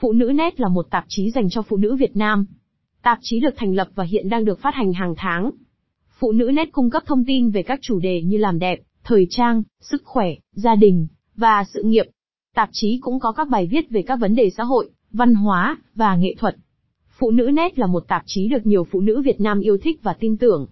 Phụ nữ net là một tạp chí dành cho phụ nữ Việt Nam. Tạp chí được thành lập và hiện đang được phát hành hàng tháng. Phụ nữ net cung cấp thông tin về các chủ đề như làm đẹp, thời trang, sức khỏe, gia đình, và sự nghiệp. Tạp chí cũng có các bài viết về các vấn đề xã hội, văn hóa, và nghệ thuật. Phụ nữ net là một tạp chí được nhiều phụ nữ Việt Nam yêu thích và tin tưởng.